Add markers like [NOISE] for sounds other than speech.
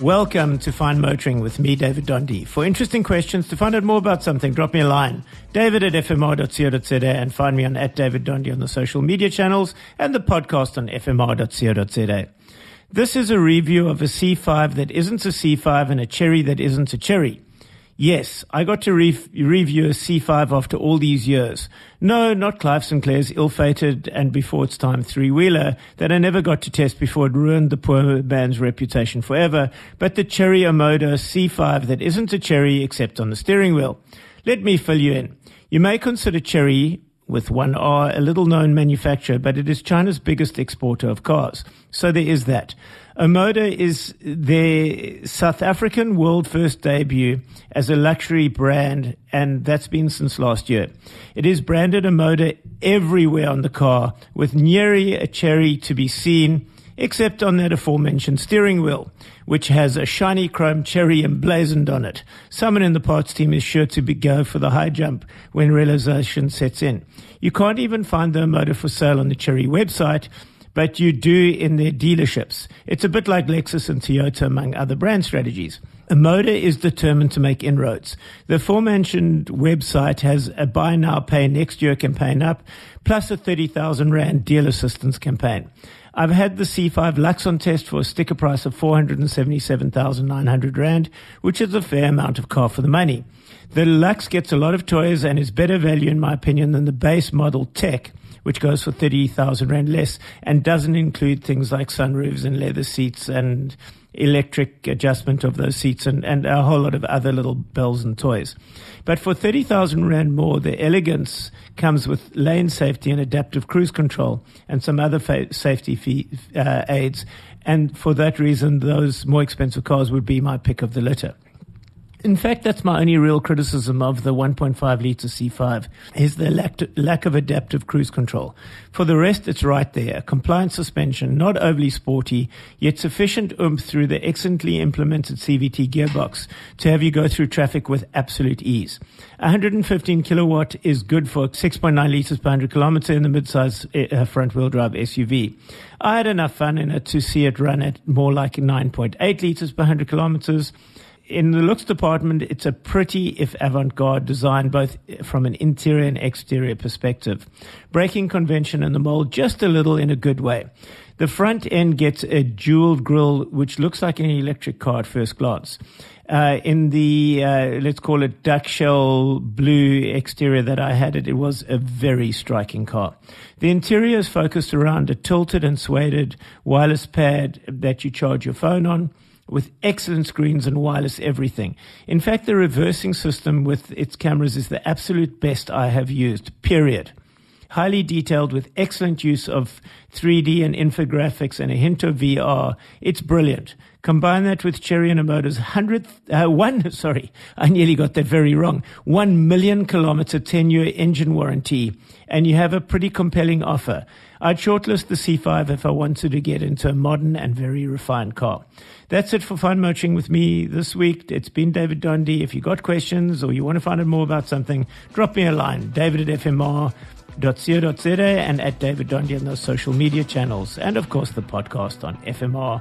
Welcome to Fine Motoring with me, David Donde. For interesting questions, to find out more about something, drop me a line. David at fmr.co.za and find me on at David Donde on the social media channels and the podcast on fmr.co.za. This is a review of a C5 that isn't a C5 and a cherry that isn't a cherry. Yes, I got to re- review a C5 after all these years. No, not Clive Sinclair's ill-fated and before its time three-wheeler that I never got to test before it ruined the poor man's reputation forever, but the Chery Omoda C5 that isn't a cherry except on the steering wheel. Let me fill you in. You may consider Chery with one R, a little known manufacturer, but it is China's biggest exporter of cars. So there is that. Omoda is their South African world first debut as a luxury brand, and that's been since last year. It is branded Omoda everywhere on the car, with nearly a cherry to be seen, except on that aforementioned steering wheel, which has a shiny chrome cherry emblazoned on it. Someone in the parts team is sure to go for the high jump when realization sets in. You can't even find the motor for sale on the Chery website, but you do in their dealerships. It's a bit like Lexus and Toyota, among other brand strategies. Omoda is determined to make inroads. The aforementioned website has a buy now, pay next year campaign up, plus a 30,000 Rand deal assistance campaign. I've had the C5 Lux on test for a sticker price of 477,900 Rand, which is a fair amount of car for the money. The Lux gets a lot of toys and is better value, in my opinion, than the base model Tech, which goes for 30,000 Rand less and doesn't include things like sunroofs and leather seats and electric adjustment of those seats and, and a whole lot of other little bells and toys. But for 30,000 Rand more, the elegance comes with lane safety and adaptive cruise control and some other fa- safety fee, uh, aids. And for that reason, those more expensive cars would be my pick of the litter. In fact, that's my only real criticism of the 1.5 litre C5 is the lack, lack of adaptive cruise control. For the rest, it's right there. Compliant suspension, not overly sporty, yet sufficient oomph through the excellently implemented CVT gearbox to have you go through traffic with absolute ease. 115 kilowatt is good for 6.9 litres per 100 kilometer in the midsize uh, front wheel drive SUV. I had enough fun in it to see it run at more like 9.8 litres per 100 kilometers in the looks department, it's a pretty, if avant-garde design, both from an interior and exterior perspective. Breaking convention and the mold just a little in a good way. The front end gets a jeweled grille, which looks like an electric car at first glance. Uh, in the, uh, let's call it duck shell blue exterior that I had it, it was a very striking car. The interior is focused around a tilted and suede wireless pad that you charge your phone on with excellent screens and wireless everything. In fact, the reversing system with its cameras is the absolute best I have used, period. Highly detailed with excellent use of 3D and infographics and a hint of VR. It's brilliant. Combine that with Chery and hundredth, uh, one, [LAUGHS] sorry, I nearly got that very wrong. One million kilometer 10 year engine warranty and you have a pretty compelling offer. I'd shortlist the C5 if I wanted to get into a modern and very refined car. That's it for Fine Motoring with me this week. It's been David Donde. If you got questions or you want to find out more about something, drop me a line. David at fmr.co.za and at David Donde on those social media channels. And of course, the podcast on fmr.co.za.